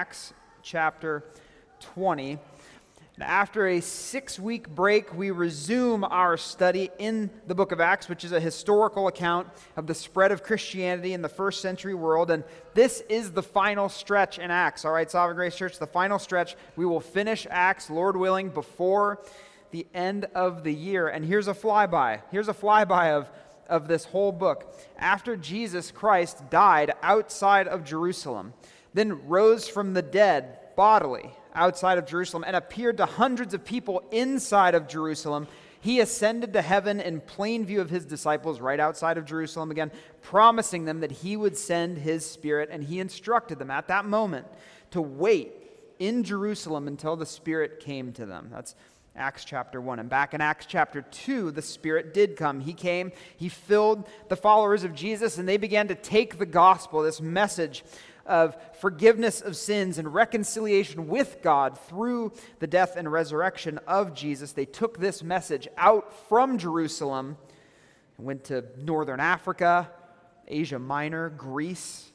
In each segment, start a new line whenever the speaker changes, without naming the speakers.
Acts chapter 20. After a six week break, we resume our study in the book of Acts, which is a historical account of the spread of Christianity in the first century world. And this is the final stretch in Acts. All right, Sovereign Grace Church, the final stretch. We will finish Acts, Lord willing, before the end of the year. And here's a flyby. Here's a flyby of, of this whole book. After Jesus Christ died outside of Jerusalem, then rose from the dead bodily outside of Jerusalem and appeared to hundreds of people inside of Jerusalem. He ascended to heaven in plain view of his disciples right outside of Jerusalem again, promising them that he would send his spirit. And he instructed them at that moment to wait in Jerusalem until the spirit came to them. That's Acts chapter 1. And back in Acts chapter 2, the Spirit did come. He came, He filled the followers of Jesus, and they began to take the gospel, this message of forgiveness of sins and reconciliation with God through the death and resurrection of Jesus. They took this message out from Jerusalem and went to northern Africa, Asia Minor, Greece,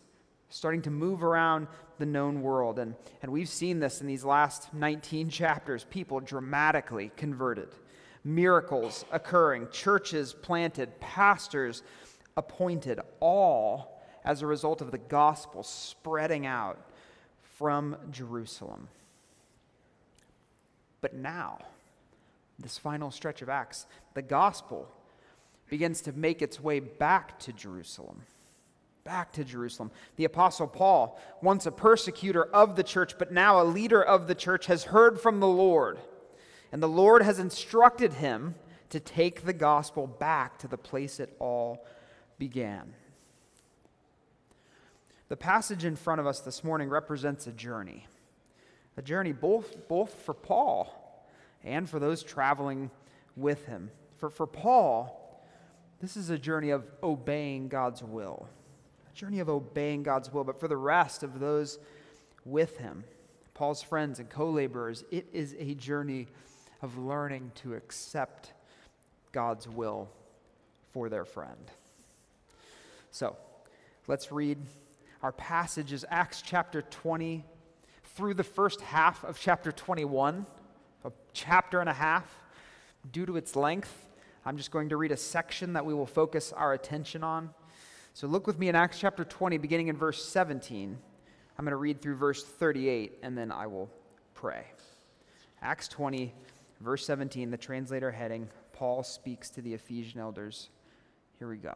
starting to move around the known world. And, and we've seen this in these last 19 chapters people dramatically converted, miracles occurring, churches planted, pastors appointed, all as a result of the gospel spreading out from Jerusalem. But now, this final stretch of Acts, the gospel begins to make its way back to Jerusalem. Back to Jerusalem. The Apostle Paul, once a persecutor of the church, but now a leader of the church, has heard from the Lord. And the Lord has instructed him to take the gospel back to the place it all began. The passage in front of us this morning represents a journey, a journey both, both for Paul and for those traveling with him. For, for Paul, this is a journey of obeying God's will, a journey of obeying God's will. But for the rest of those with him, Paul's friends and co laborers, it is a journey of learning to accept God's will for their friend. So, let's read our passage is Acts chapter 20 through the first half of chapter 21, a chapter and a half. Due to its length, I'm just going to read a section that we will focus our attention on. So look with me in Acts chapter 20, beginning in verse 17. I'm going to read through verse 38, and then I will pray. Acts 20, verse 17, the translator heading Paul speaks to the Ephesian elders. Here we go.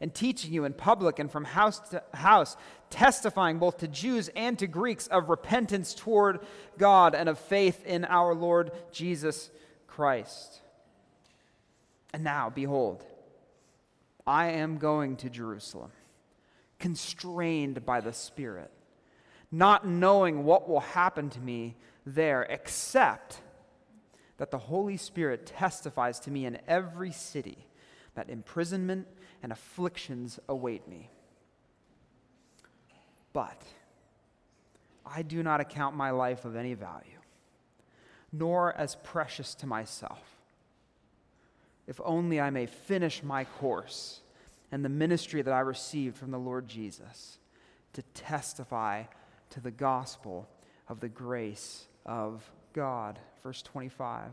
and teaching you in public and from house to house, testifying both to Jews and to Greeks of repentance toward God and of faith in our Lord Jesus Christ. And now, behold, I am going to Jerusalem, constrained by the Spirit, not knowing what will happen to me there, except that the Holy Spirit testifies to me in every city that imprisonment and afflictions await me. But I do not account my life of any value, nor as precious to myself, if only I may finish my course and the ministry that I received from the Lord Jesus to testify to the gospel of the grace of God. Verse 25.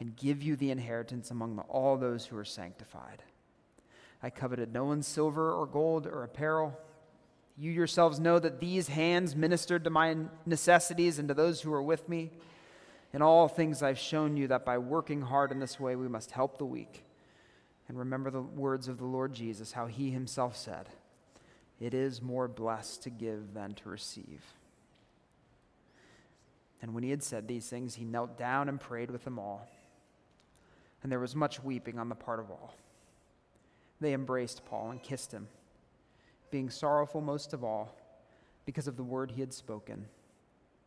and give you the inheritance among the, all those who are sanctified. I coveted no one's silver or gold or apparel. You yourselves know that these hands ministered to my necessities and to those who are with me. In all things, I've shown you that by working hard in this way, we must help the weak. And remember the words of the Lord Jesus, how he himself said, It is more blessed to give than to receive. And when he had said these things, he knelt down and prayed with them all and there was much weeping on the part of all. They embraced Paul and kissed him, being sorrowful most of all because of the word he had spoken,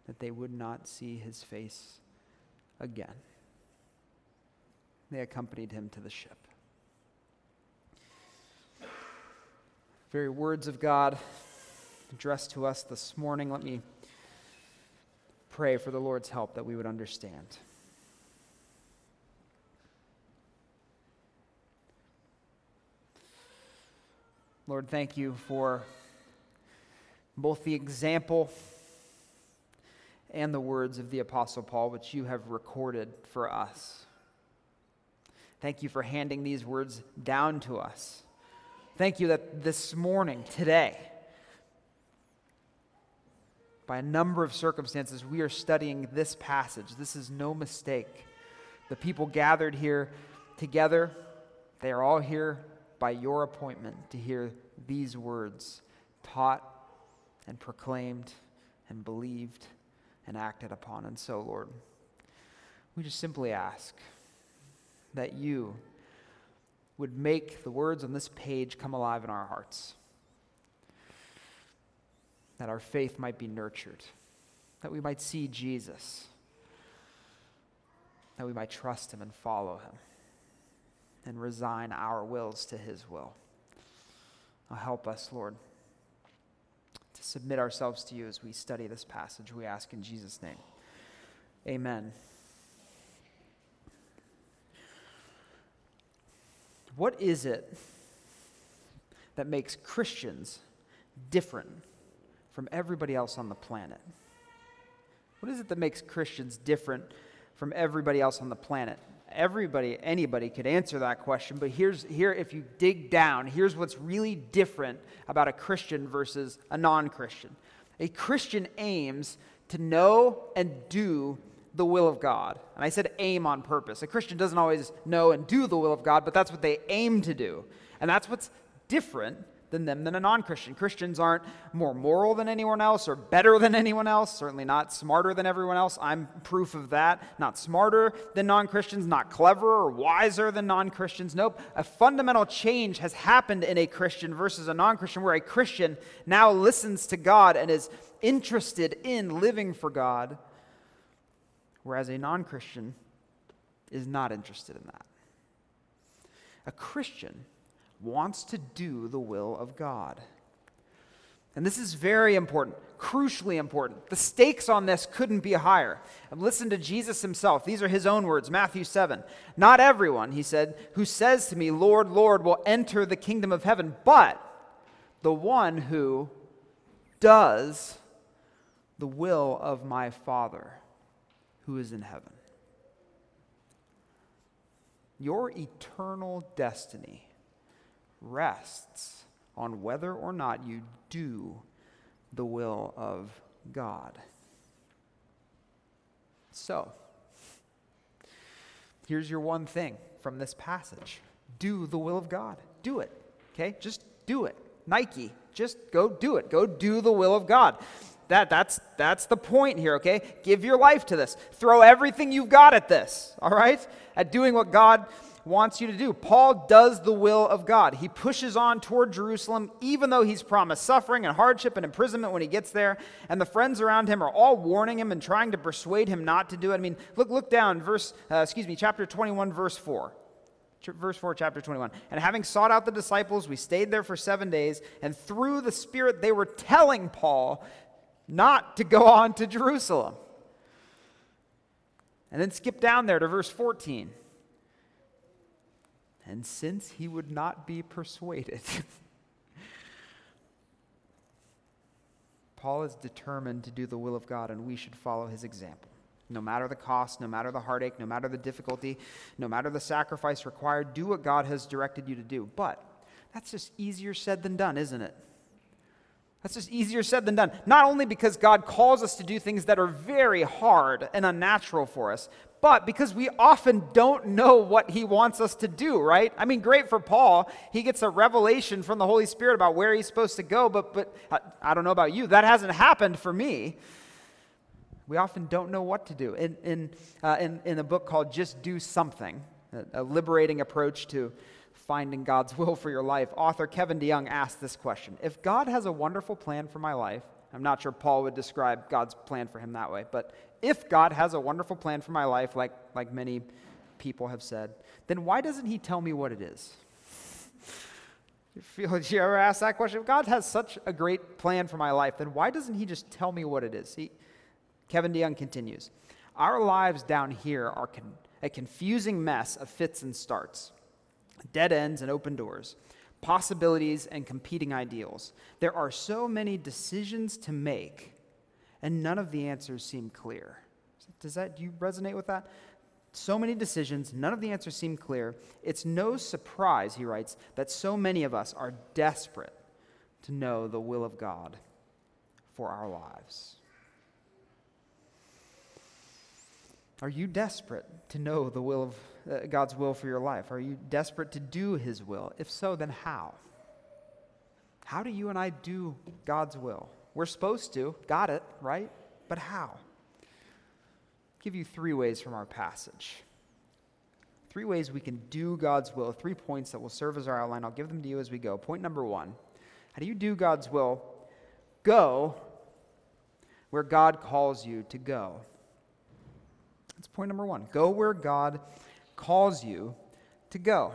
that they would not see his face again. They accompanied him to the ship. Very words of God addressed to us this morning. Let me pray for the Lord's help that we would understand. Lord, thank you for both the example and the words of the Apostle Paul, which you have recorded for us. Thank you for handing these words down to us. Thank you that this morning, today, by a number of circumstances, we are studying this passage. This is no mistake. The people gathered here together, they are all here by your appointment to hear these words taught and proclaimed and believed and acted upon. And so, Lord, we just simply ask that you would make the words on this page come alive in our hearts, that our faith might be nurtured, that we might see Jesus, that we might trust him and follow him and resign our wills to His will. Now help us, Lord, to submit ourselves to you as we study this passage. We ask in Jesus' name. Amen. What is it that makes Christians different from everybody else on the planet? What is it that makes Christians different from everybody else on the planet? Everybody, anybody could answer that question, but here's here if you dig down, here's what's really different about a Christian versus a non-Christian. A Christian aims to know and do the will of God. And I said aim on purpose. A Christian doesn't always know and do the will of God, but that's what they aim to do. And that's what's different than them than a non Christian. Christians aren't more moral than anyone else or better than anyone else, certainly not smarter than everyone else. I'm proof of that. Not smarter than non Christians, not cleverer or wiser than non Christians. Nope. A fundamental change has happened in a Christian versus a non Christian, where a Christian now listens to God and is interested in living for God, whereas a non Christian is not interested in that. A Christian wants to do the will of God. And this is very important, crucially important. The stakes on this couldn't be higher. And listen to Jesus himself. These are his own words, Matthew 7. Not everyone, he said, who says to me, Lord, Lord, will enter the kingdom of heaven, but the one who does the will of my Father who is in heaven. Your eternal destiny rests on whether or not you do the will of God. So, here's your one thing from this passage do the will of God. Do it. Okay? Just do it. Nike, just go do it. Go do the will of God. That, that's, that's the point here, okay? Give your life to this. Throw everything you've got at this, all right? At doing what God wants you to do. Paul does the will of God. He pushes on toward Jerusalem, even though he's promised suffering and hardship and imprisonment when he gets there. And the friends around him are all warning him and trying to persuade him not to do it. I mean, look, look down, verse, uh, excuse me, chapter 21, verse 4. Verse 4, chapter 21. And having sought out the disciples, we stayed there for seven days, and through the Spirit they were telling Paul not to go on to Jerusalem. And then skip down there to verse 14. And since he would not be persuaded, Paul is determined to do the will of God, and we should follow his example. No matter the cost, no matter the heartache, no matter the difficulty, no matter the sacrifice required, do what God has directed you to do. But that's just easier said than done, isn't it? That's just easier said than done. Not only because God calls us to do things that are very hard and unnatural for us, but because we often don't know what he wants us to do, right? I mean, great for Paul. He gets a revelation from the Holy Spirit about where he's supposed to go, but, but I, I don't know about you. That hasn't happened for me. We often don't know what to do. In, in, uh, in, in a book called Just Do Something, a, a liberating approach to finding God's will for your life, author Kevin DeYoung asked this question If God has a wonderful plan for my life, I'm not sure Paul would describe God's plan for him that way, but if God has a wonderful plan for my life, like, like many people have said, then why doesn't He tell me what it is? You, feel, you ever ask that question? If God has such a great plan for my life, then why doesn't He just tell me what it is? He, Kevin DeYoung continues Our lives down here are con- a confusing mess of fits and starts, dead ends and open doors, possibilities and competing ideals. There are so many decisions to make and none of the answers seem clear. Does that, do you resonate with that? So many decisions, none of the answers seem clear. It's no surprise, he writes, that so many of us are desperate to know the will of God for our lives. Are you desperate to know the will of uh, God's will for your life? Are you desperate to do his will? If so, then how? How do you and I do God's will? We're supposed to. Got it, right? But how? I'll give you three ways from our passage. Three ways we can do God's will, three points that will serve as our outline. I'll give them to you as we go. Point number one How do you do God's will? Go where God calls you to go. That's point number one. Go where God calls you to go.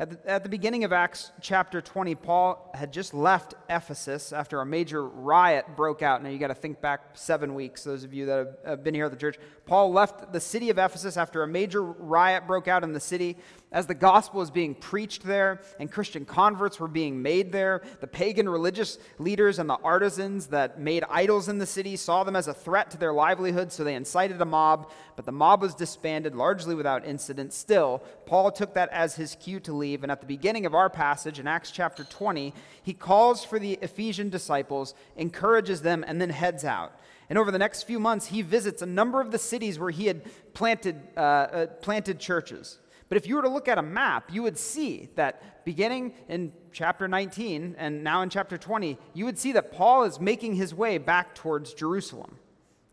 At the, at the beginning of Acts chapter 20, Paul had just left Ephesus after a major riot broke out. Now, you got to think back seven weeks, those of you that have, been here at the church. Paul left the city of Ephesus after a major riot broke out in the city. As the gospel was being preached there and Christian converts were being made there, the pagan religious leaders and the artisans that made idols in the city saw them as a threat to their livelihood, so they incited a mob, but the mob was disbanded largely without incident. Still, Paul took that as his cue to leave, and at the beginning of our passage in Acts chapter 20, he calls for the Ephesian disciples, encourages them, and then heads out. And over the next few months, he visits a number of the cities where he had planted, uh, uh, planted churches. But if you were to look at a map, you would see that beginning in chapter 19 and now in chapter 20, you would see that Paul is making his way back towards Jerusalem.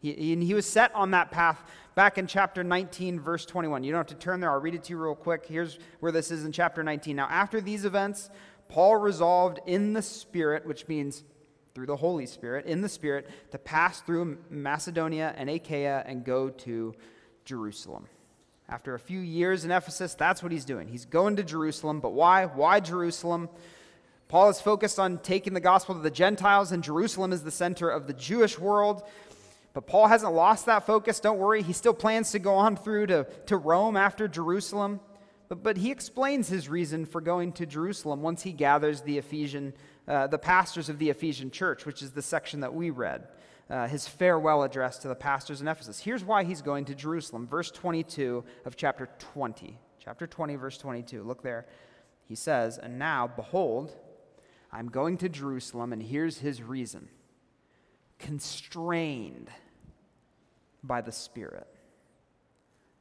He, he was set on that path back in chapter 19, verse 21. You don't have to turn there, I'll read it to you real quick. Here's where this is in chapter 19. Now, after these events, Paul resolved in the Spirit, which means through the Holy Spirit, in the Spirit, to pass through Macedonia and Achaia and go to Jerusalem. After a few years in Ephesus, that's what he's doing. He's going to Jerusalem. But why? Why Jerusalem? Paul is focused on taking the gospel to the Gentiles, and Jerusalem is the center of the Jewish world. But Paul hasn't lost that focus. Don't worry. He still plans to go on through to, to Rome after Jerusalem. But, but he explains his reason for going to Jerusalem once he gathers the Ephesian, uh, the pastors of the Ephesian church, which is the section that we read uh, his farewell address to the pastors in Ephesus. Here's why he's going to Jerusalem. Verse 22 of chapter 20. Chapter 20, verse 22. Look there. He says, And now, behold, I'm going to Jerusalem, and here's his reason constrained by the Spirit.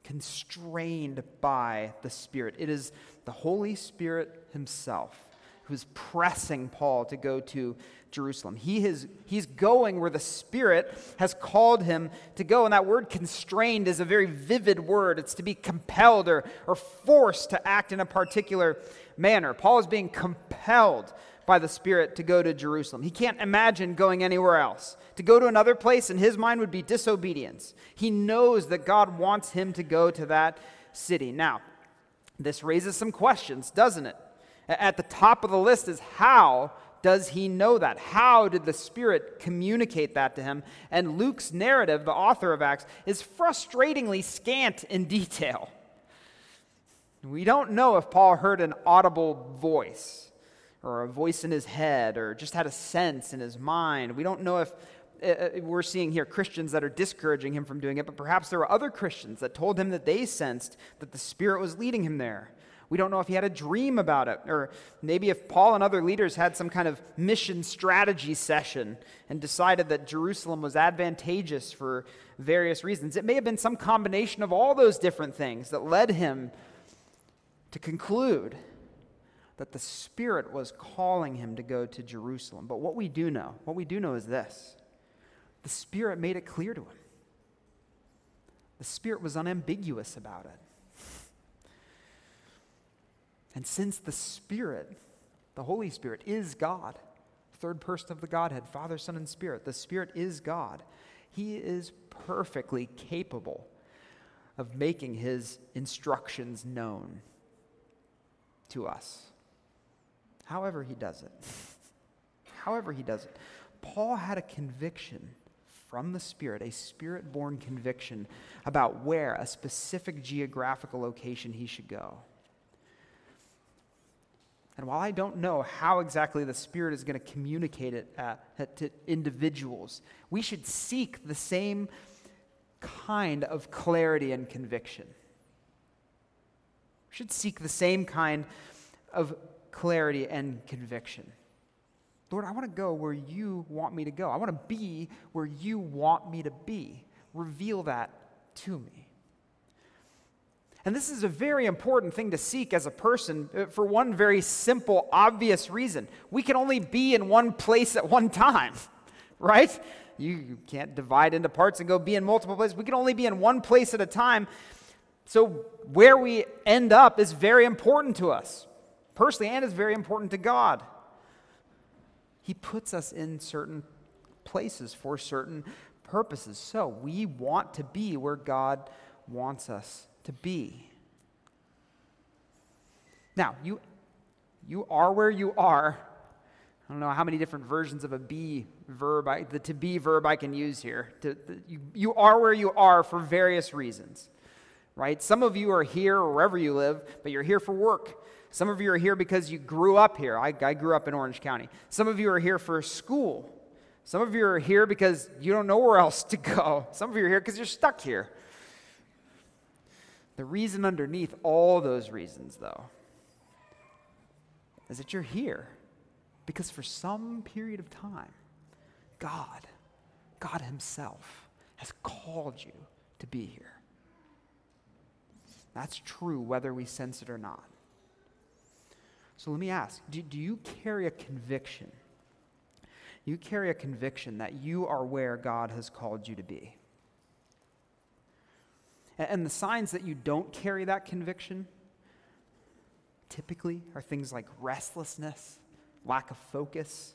Constrained by the Spirit. It is the Holy Spirit Himself who's pressing Paul to go to Jerusalem. He is, he's going where the Spirit has called him to go. And that word constrained is a very vivid word. It's to be compelled or, or forced to act in a particular manner. Paul is being compelled by the Spirit to go to Jerusalem. He can't imagine going anywhere else. To go to another place in his mind would be disobedience. He knows that God wants him to go to that city. Now, This raises some questions, doesn't it? At the top of the list is how does he know that? How did the Spirit communicate that to him? And Luke's narrative, the author of Acts, is frustratingly scant in detail. We don't know if Paul heard an audible voice or a voice in his head or just had a sense in his mind. We don't know if uh, uh, we're seeing here Christians that are discouraging him from doing it, but perhaps there were other Christians that told him that they sensed that the Spirit was leading him there. We don't know if he had a dream about it, or maybe if Paul and other leaders had some kind of mission strategy session and decided that Jerusalem was advantageous for various reasons. It may have been some combination of all those different things that led him to conclude that the Spirit was calling him to go to Jerusalem. But what we do know, what we do know is this the Spirit made it clear to him. The Spirit was unambiguous about it. And since the Spirit, the Holy Spirit, is God, third person of the Godhead, Father, Son, and Spirit, the Spirit is God, He is perfectly capable of making His instructions known to us. However, he does it. However, he does it. Paul had a conviction from the Spirit, a spirit born conviction about where, a specific geographical location he should go. And while I don't know how exactly the Spirit is going to communicate it uh, to individuals, we should seek the same kind of clarity and conviction. We should seek the same kind of clarity and conviction. Lord, I want to go where you want me to go. I want to be where you want me to be. Reveal that to me. And this is a very important thing to seek as a person uh, for one very simple, obvious reason. We can only be in one place at one time, right? You can't divide into parts and go be in multiple places. We can only be in one place at a time. So, where we end up is very important to us personally, and is very important to God. He puts us in certain places for certain purposes. So, we want to be where God wants us to be. Now, you, you are where you are. I don't know how many different versions of a be verb, I, the to be verb I can use here. To, the, you, you are where you are for various reasons right? Some of you are here wherever you live, but you're here for work. Some of you are here because you grew up here. I, I grew up in Orange County. Some of you are here for school. Some of you are here because you don't know where else to go. Some of you are here because you're stuck here. The reason underneath all those reasons, though, is that you're here because for some period of time, God, God Himself, has called you to be here. That's true whether we sense it or not. So let me ask do, do you carry a conviction? You carry a conviction that you are where God has called you to be. And, and the signs that you don't carry that conviction typically are things like restlessness, lack of focus,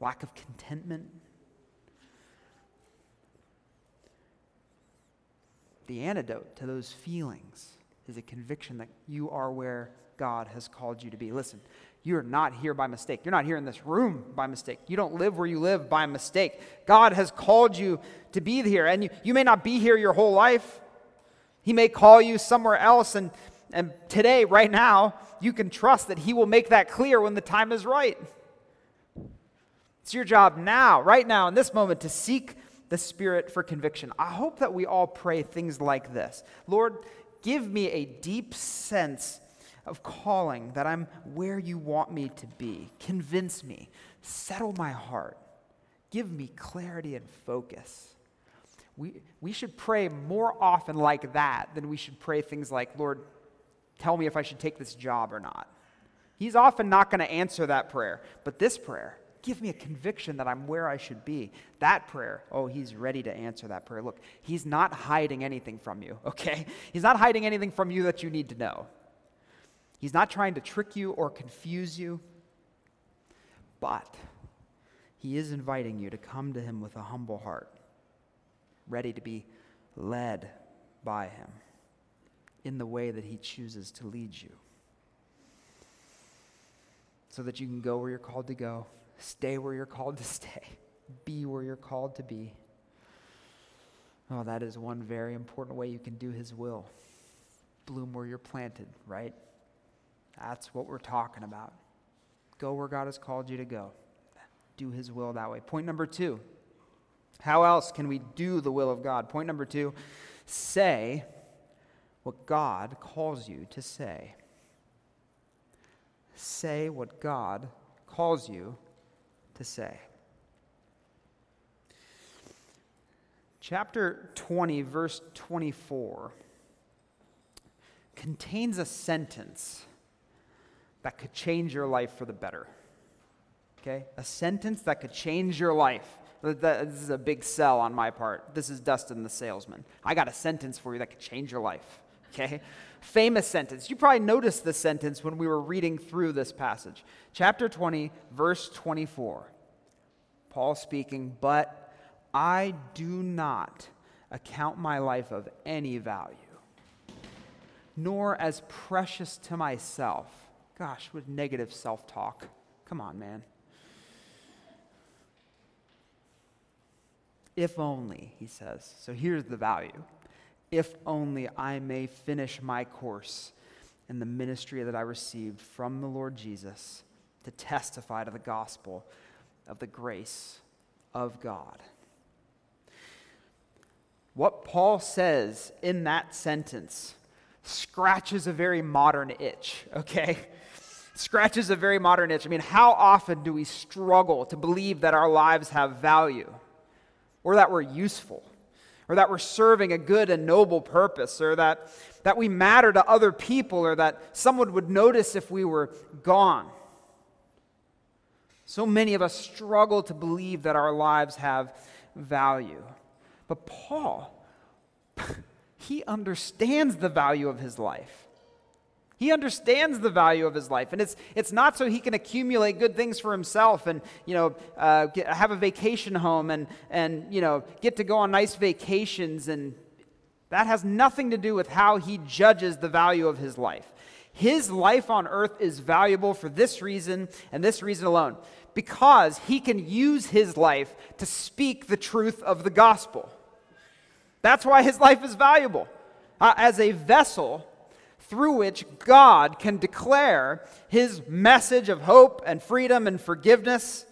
lack of contentment. The antidote to those feelings is a conviction that you are where God has called you to be. Listen, you're not here by mistake. You're not here in this room by mistake. You don't live where you live by mistake. God has called you to be here, and you, you may not be here your whole life. He may call you somewhere else, and, and today, right now, you can trust that He will make that clear when the time is right. It's your job now, right now, in this moment, to seek the Spirit for conviction. I hope that we all pray things like this Lord, give me a deep sense of calling that I'm where you want me to be. Convince me. Settle my heart. Give me clarity and focus. We, we should pray more often like that than we should pray things like, Lord, tell me if I should take this job or not. He's often not going to answer that prayer. But this prayer, give me a conviction that I'm where I should be. That prayer, oh, he's ready to answer that prayer. Look, he's not hiding anything from you, okay? He's not hiding anything from you that you need to know. He's not trying to trick you or confuse you, but he is inviting you to come to him with a humble heart, ready to be led by him. in the way that He chooses to lead you. So that you can go where you're called to go, stay where you're called to stay, be where you're called to be. Oh, that is one very important way you can do His will. Bloom where you're planted, right? That's what we're talking about. Go where God has called you to go. Do His will that way. Point number two how else can we do the will of God? Point number two say what God calls you to say. Say what God calls you to say. Chapter 20, verse 24, contains a sentence that could change your life for the better. Okay? A sentence that could change your life. This is a big sell on my part. This is Dustin the salesman. I got a sentence for you that could change your life. Okay? Famous sentence. You probably noticed this sentence when we were reading through this passage. Chapter 20, verse 24. Paul speaking, but I do not account my life of any value, nor as precious to myself Gosh, with negative self talk. Come on, man. If only, he says. So here's the value. If only I may finish my course in the ministry that I received from the Lord Jesus to testify to the gospel of the grace of God. What Paul says in that sentence scratches a very modern itch, okay? Scratches a very modern itch. I mean, how often do we struggle to believe that our lives have value, or that we're useful, or that we're serving a good and noble purpose, or that, that we matter to other people, or that someone would notice if we were gone? So many of us struggle to believe that our lives have value. But Paul, he understands the value of his life. He understands the value of his life. And it's, it's not so he can accumulate good things for himself and, you know, uh, get, have a vacation home and, and, you know, get to go on nice vacations. And that has nothing to do with how he judges the value of his life. His life on earth is valuable for this reason and this reason alone because he can use his life to speak the truth of the gospel. That's why his life is valuable. Uh, as a vessel, through which God can declare his message of hope and freedom and forgiveness.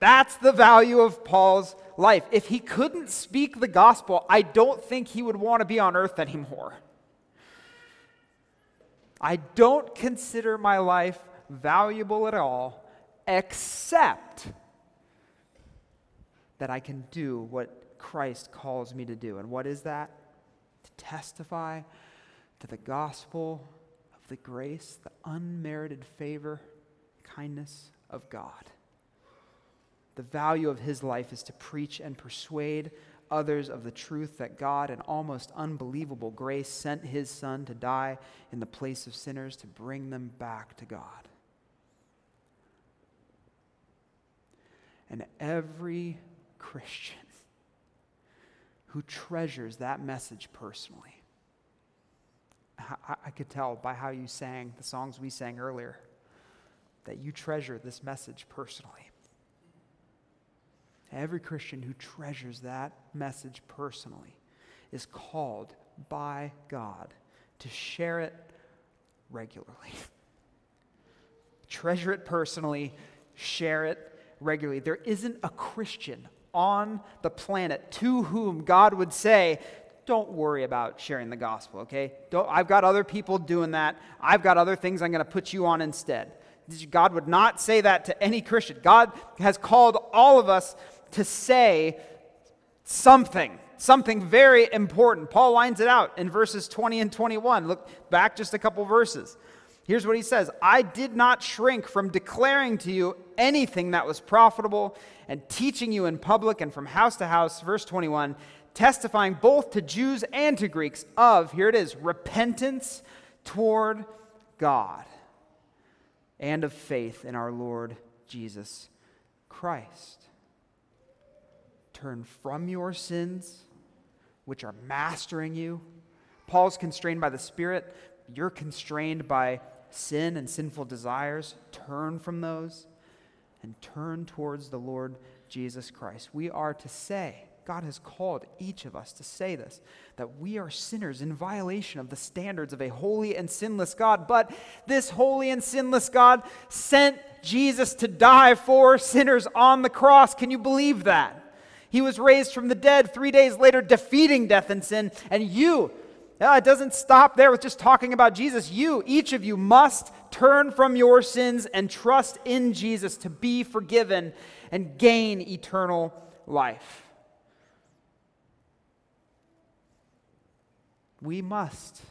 That's the value of Paul's life. If he couldn't speak the gospel, I don't think he would want to be on earth anymore. I don't consider my life valuable at all, except that I can do what Christ calls me to do. And what is that? To testify to the gospel of the grace, the unmerited favor, kindness of God. The value of his life is to preach and persuade others of the truth that God, in almost unbelievable grace, sent his Son to die in the place of sinners to bring them back to God. And every Christian who treasures that message personally I could tell by how you sang the songs we sang earlier that you treasure this message personally. Every Christian who treasures that message personally is called by God to share it regularly. Treasure it personally, share it regularly. There isn't a Christian on the planet to whom God would say, don't worry about sharing the gospel, okay? Don't, I've got other people doing that. I've got other things I'm going to put you on instead. God would not say that to any Christian. God has called all of us to say something, something very important. Paul lines it out in verses 20 and 21. Look back just a couple verses. Here's what he says I did not shrink from declaring to you anything that was profitable and teaching you in public and from house to house. Verse 21 testifying both to Jews and to Greeks of, here it is, repentance toward God and of faith in our Lord Jesus Christ. Turn from your sins, which are mastering you, Paul's constrained by the Spirit. You're constrained by sin and sinful desires. Turn from those and turn towards the Lord Jesus Christ. We are to say, God has called each of us to say this that we are sinners in violation of the standards of a holy and sinless God. But this holy and sinless God sent Jesus to die for sinners on the cross. Can you believe that? He was raised from the dead three days later, defeating death and sin. And you, yeah, it doesn't stop there with just talking about Jesus. You, each of you, must turn from your sins and trust in Jesus to be forgiven and gain eternal life. We must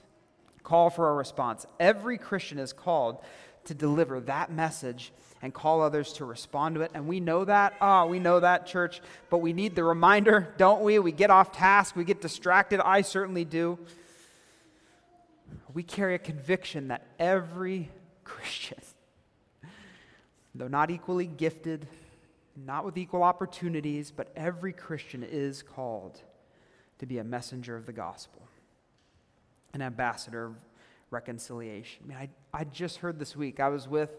call for a response. Every Christian is called to deliver that message and call others to respond to it. And we know that. Ah, oh, we know that, church. But we need the reminder, don't we? We get off task, we get distracted. I certainly do. We carry a conviction that every Christian, though not equally gifted, not with equal opportunities, but every Christian is called to be a messenger of the gospel an ambassador of reconciliation. I mean, I, I just heard this week, I was with,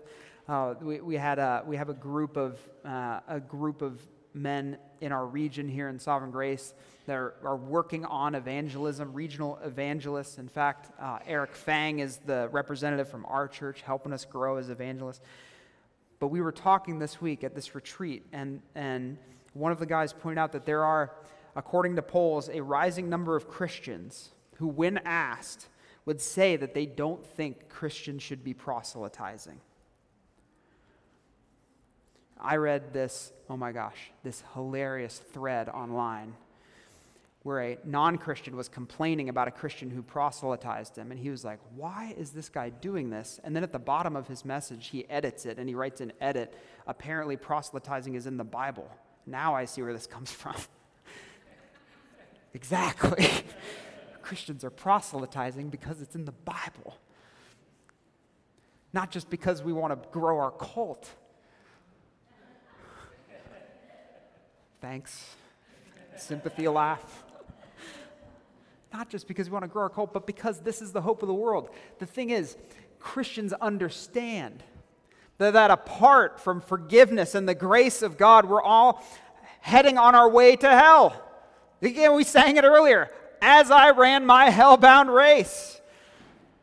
uh, we, we, had a, we have a group of, uh, a group of men in our region here in Sovereign Grace that are, are working on evangelism, regional evangelists. In fact, uh, Eric Fang is the representative from our church helping us grow as evangelists. But we were talking this week at this retreat, and, and one of the guys pointed out that there are, according to polls, a rising number of Christians who, when asked, would say that they don't think Christians should be proselytizing. I read this, oh my gosh, this hilarious thread online where a non Christian was complaining about a Christian who proselytized him. And he was like, Why is this guy doing this? And then at the bottom of his message, he edits it and he writes an edit. Apparently, proselytizing is in the Bible. Now I see where this comes from. exactly. Christians are proselytizing because it's in the Bible, not just because we want to grow our cult. Thanks. Sympathy laugh. Not just because we want to grow our cult, but because this is the hope of the world. The thing is, Christians understand that, that apart from forgiveness and the grace of God, we're all heading on our way to hell. Again, we sang it earlier as I ran my hellbound race.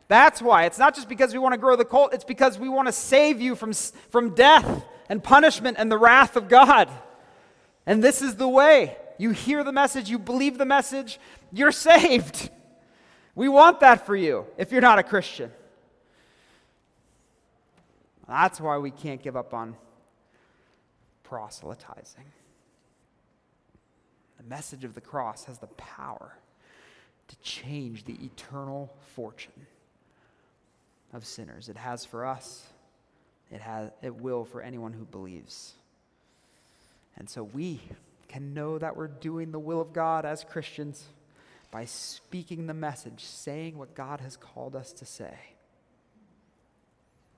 That's why. It's not just because we want to grow the cult, it's because we want to save you from, from death and punishment and the wrath of God. And this is the way. You hear the message, you believe the message, you're saved. We want that for you if you're not a Christian. That's why we can't give up on proselytizing. The message of the cross has the power to change the eternal fortune of sinners. It has for us, it, has, it will for anyone who believes. And so we can know that we're doing the will of God as Christians by speaking the message, saying what God has called us to say.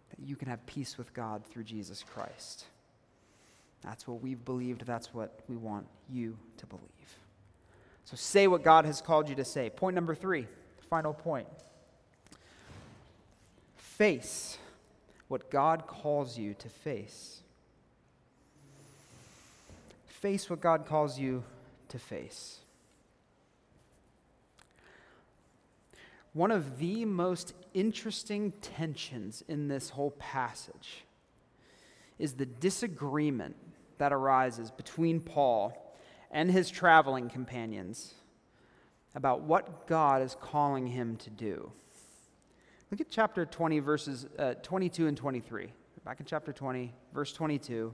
That you can have peace with God through Jesus Christ. That's what we've believed. That's what we want you to believe. So say what God has called you to say. Point number three, final point. Face what God calls you to face. Face what God calls you to face. One of the most interesting tensions in this whole passage is the disagreement that arises between Paul and his traveling companions about what God is calling him to do. Look at chapter 20, verses uh, 22 and 23. Back in chapter 20, verse 22.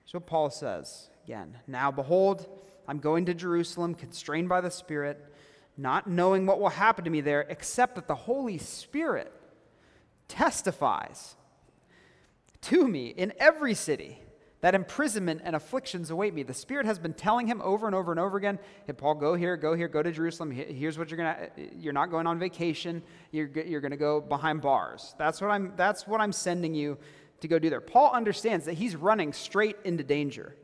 Here's what Paul says again Now, behold, I'm going to Jerusalem, constrained by the Spirit, not knowing what will happen to me there, except that the Holy Spirit testifies to me in every city that imprisonment and afflictions await me. The Spirit has been telling him over and over and over again, hey, Paul, go here, go here, go to Jerusalem. Here's what you're going to, you're not going on vacation. You're, you're going to go behind bars. That's what, I'm, that's what I'm sending you to go do there. Paul understands that he's running straight into danger.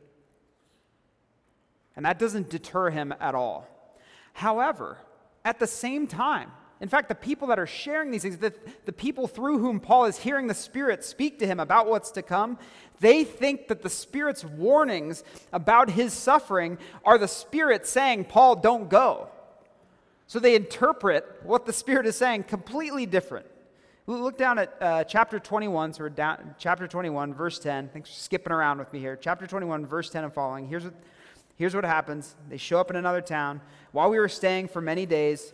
And that doesn't deter him at all. However, at the same time. In fact, the people that are sharing these things, the, the people through whom Paul is hearing the Spirit speak to him about what's to come, they think that the Spirit's warnings about his suffering are the Spirit saying, Paul, don't go. So they interpret what the Spirit is saying completely different. Look down at uh, chapter 21, so we're down, chapter 21, verse 10. Thanks for skipping around with me here. Chapter 21, verse 10 and following. Here's what, here's what happens. They show up in another town. While we were staying for many days,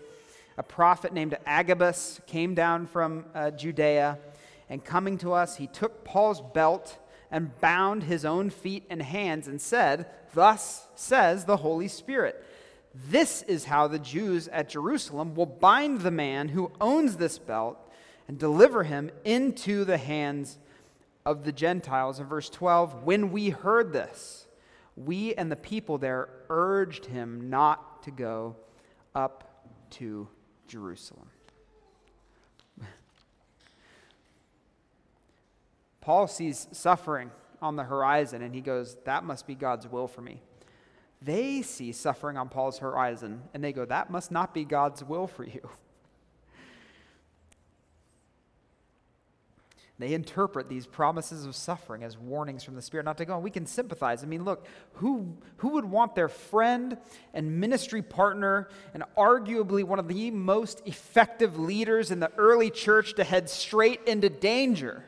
a prophet named Agabus came down from uh, Judea, and coming to us, he took Paul's belt and bound his own feet and hands and said, Thus says the Holy Spirit. This is how the Jews at Jerusalem will bind the man who owns this belt and deliver him into the hands of the Gentiles. In verse 12, when we heard this, we and the people there urged him not to go up to Jerusalem. Paul sees suffering on the horizon and he goes, That must be God's will for me. They see suffering on Paul's horizon and they go, That must not be God's will for you. They interpret these promises of suffering as warnings from the Spirit not to go. And we can sympathize. I mean, look, who, who would want their friend and ministry partner and arguably one of the most effective leaders in the early church to head straight into danger?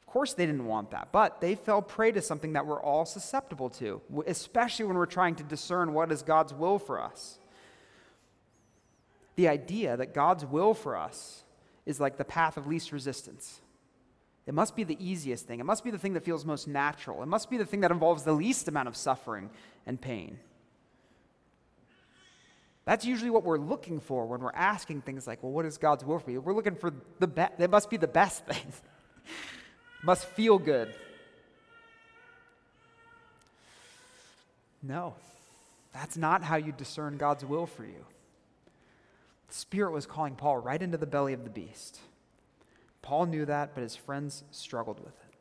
Of course, they didn't want that, but they fell prey to something that we're all susceptible to, especially when we're trying to discern what is God's will for us. The idea that God's will for us is like the path of least resistance. It must be the easiest thing. It must be the thing that feels most natural. It must be the thing that involves the least amount of suffering and pain. That's usually what we're looking for when we're asking things like, well, what is God's will for me? We're looking for the best, it must be the best thing. must feel good. No, that's not how you discern God's will for you. Spirit was calling Paul right into the belly of the beast. Paul knew that, but his friends struggled with it.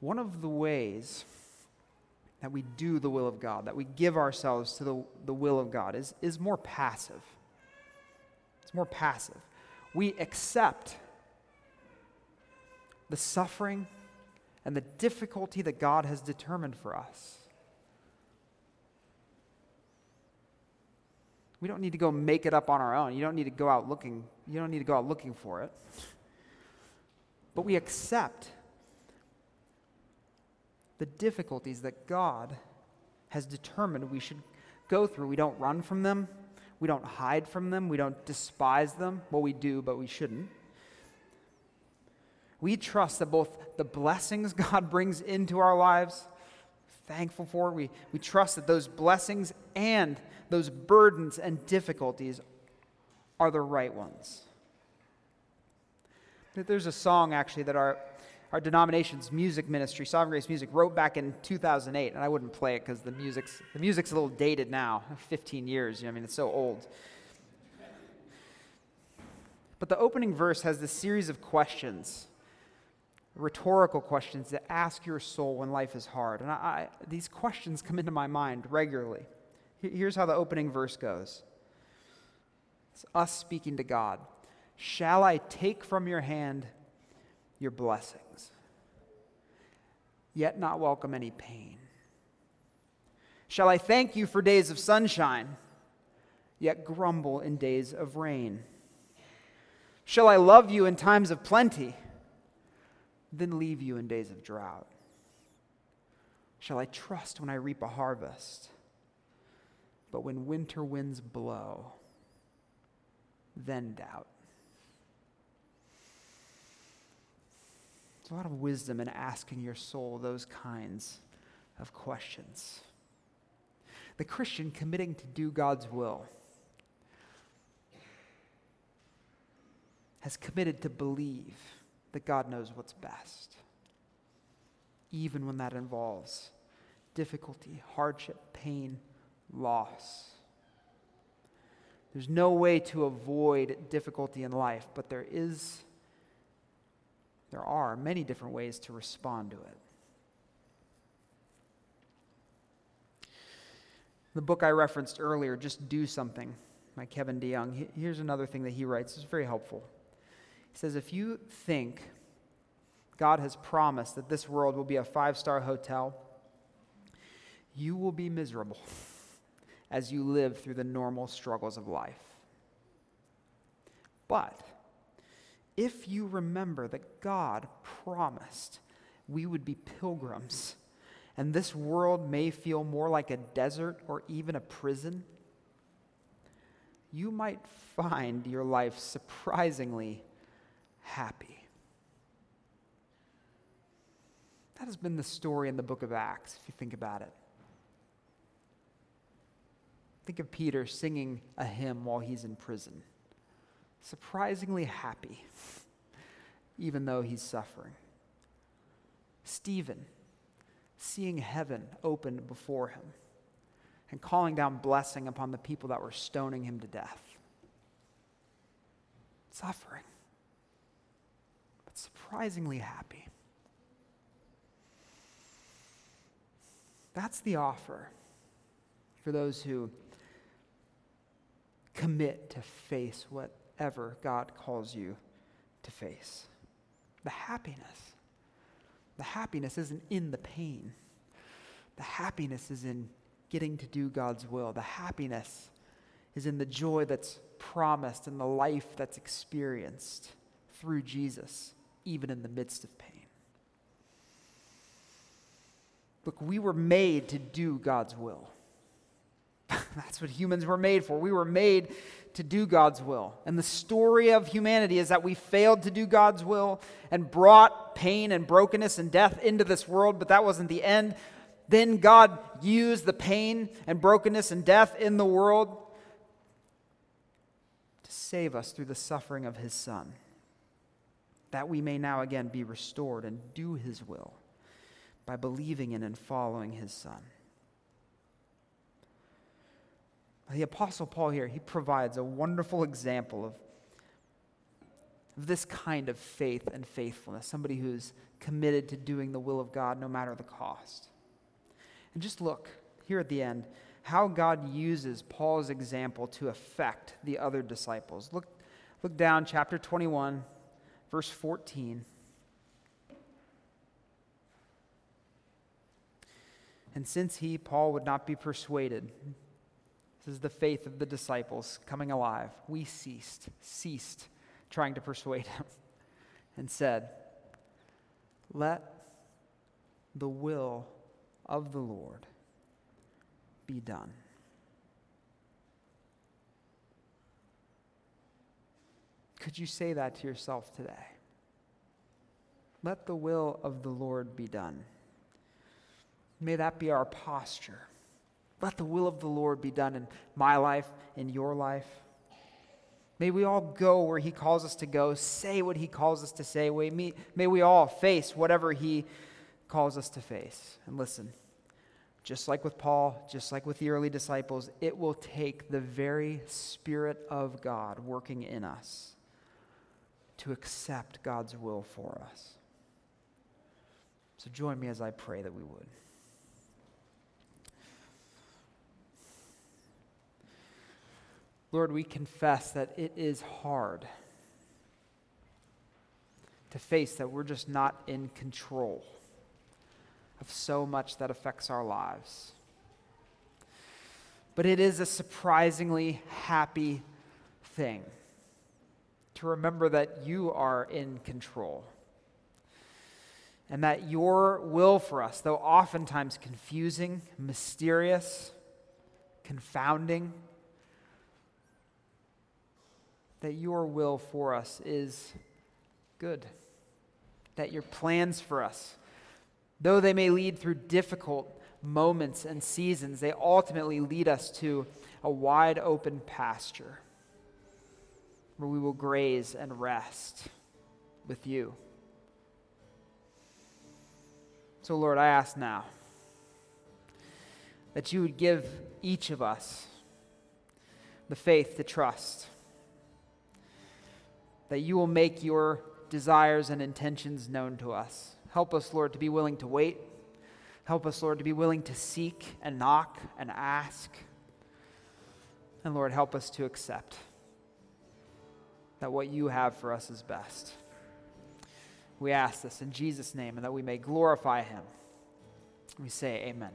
One of the ways that we do the will of God, that we give ourselves to the, the will of God, is, is more passive. It's more passive. We accept the suffering and the difficulty that God has determined for us. We don't need to go make it up on our own. You don't need to go out looking, you don't need to go out looking for it. But we accept the difficulties that God has determined we should go through. We don't run from them. We don't hide from them. We don't despise them. Well, we do, but we shouldn't. We trust that both the blessings God brings into our lives, thankful for, we, we trust that those blessings and those burdens and difficulties are the right ones. There's a song actually that our, our denomination's music ministry, Sovereign Grace Music, wrote back in 2008, and I wouldn't play it because the music's, the music's a little dated now, 15 years. You know, I mean, it's so old. But the opening verse has this series of questions, rhetorical questions that ask your soul when life is hard. And I, I, these questions come into my mind regularly. Here's how the opening verse goes it's us speaking to God. Shall I take from your hand your blessings, yet not welcome any pain? Shall I thank you for days of sunshine, yet grumble in days of rain? Shall I love you in times of plenty, then leave you in days of drought? Shall I trust when I reap a harvest? But when winter winds blow, then doubt. There's a lot of wisdom in asking your soul those kinds of questions. The Christian committing to do God's will has committed to believe that God knows what's best, even when that involves difficulty, hardship, pain, loss. There's no way to avoid difficulty in life, but there is there are many different ways to respond to it. The book I referenced earlier, Just Do Something, by Kevin DeYoung, here's another thing that he writes. It's very helpful. He says, If you think God has promised that this world will be a five star hotel, you will be miserable. as you live through the normal struggles of life. But if you remember that God promised we would be pilgrims, and this world may feel more like a desert or even a prison, you might find your life surprisingly happy. That has been the story in the book of Acts, if you think about it. Think of Peter singing a hymn while he's in prison. Surprisingly happy, even though he's suffering. Stephen seeing heaven opened before him and calling down blessing upon the people that were stoning him to death. Suffering, but surprisingly happy. That's the offer for those who commit to face whatever God calls you to face. The happiness. The happiness isn't in the pain. The happiness is in getting to do God's will. The happiness is in the joy that's promised and the life that's experienced through Jesus, even in the midst of pain. Look, we were made to do God's will. That's what humans were made for. We were made to do God's will. And the story of humanity is that we failed to do God's will and brought pain and brokenness and death into this world, but that wasn't the end. Then God used the pain and brokenness and death in the world to save us through the suffering of his Son, that we may now again be restored and do his will by believing in and following his Son. The Apostle Paul here, he provides a wonderful example of, of this kind of faith and faithfulness, somebody who's committed to doing the will of God no matter the cost. And just look here at the end how God uses Paul's example to affect the other disciples. Look, look down, chapter 21, verse 14. And since he, Paul, would not be persuaded, this is the faith of the disciples coming alive. We ceased, ceased trying to persuade him, and said, Let the will of the Lord be done. Could you say that to yourself today? Let the will of the Lord be done. May that be our posture. Let the will of the Lord be done in my life, in your life. May we all go where He calls us to go, say what He calls us to say. May we all face whatever He calls us to face. And listen, just like with Paul, just like with the early disciples, it will take the very Spirit of God working in us to accept God's will for us. So join me as I pray that we would. Lord, we confess that it is hard to face that we're just not in control of so much that affects our lives. But it is a surprisingly happy thing to remember that you are in control and that your will for us, though oftentimes confusing, mysterious, confounding, that your will for us is good, that your plans for us, though they may lead through difficult moments and seasons, they ultimately lead us to a wide open pasture where we will graze and rest with you. So, Lord, I ask now that you would give each of us the faith to trust that you will make your desires and intentions known to us. Help us, Lord, to be willing to wait. Help us, Lord, to be willing to seek and knock and ask. And Lord, help us to accept that what you have for us is best. We ask this in Jesus' name and that we may glorify him. We say, Amen.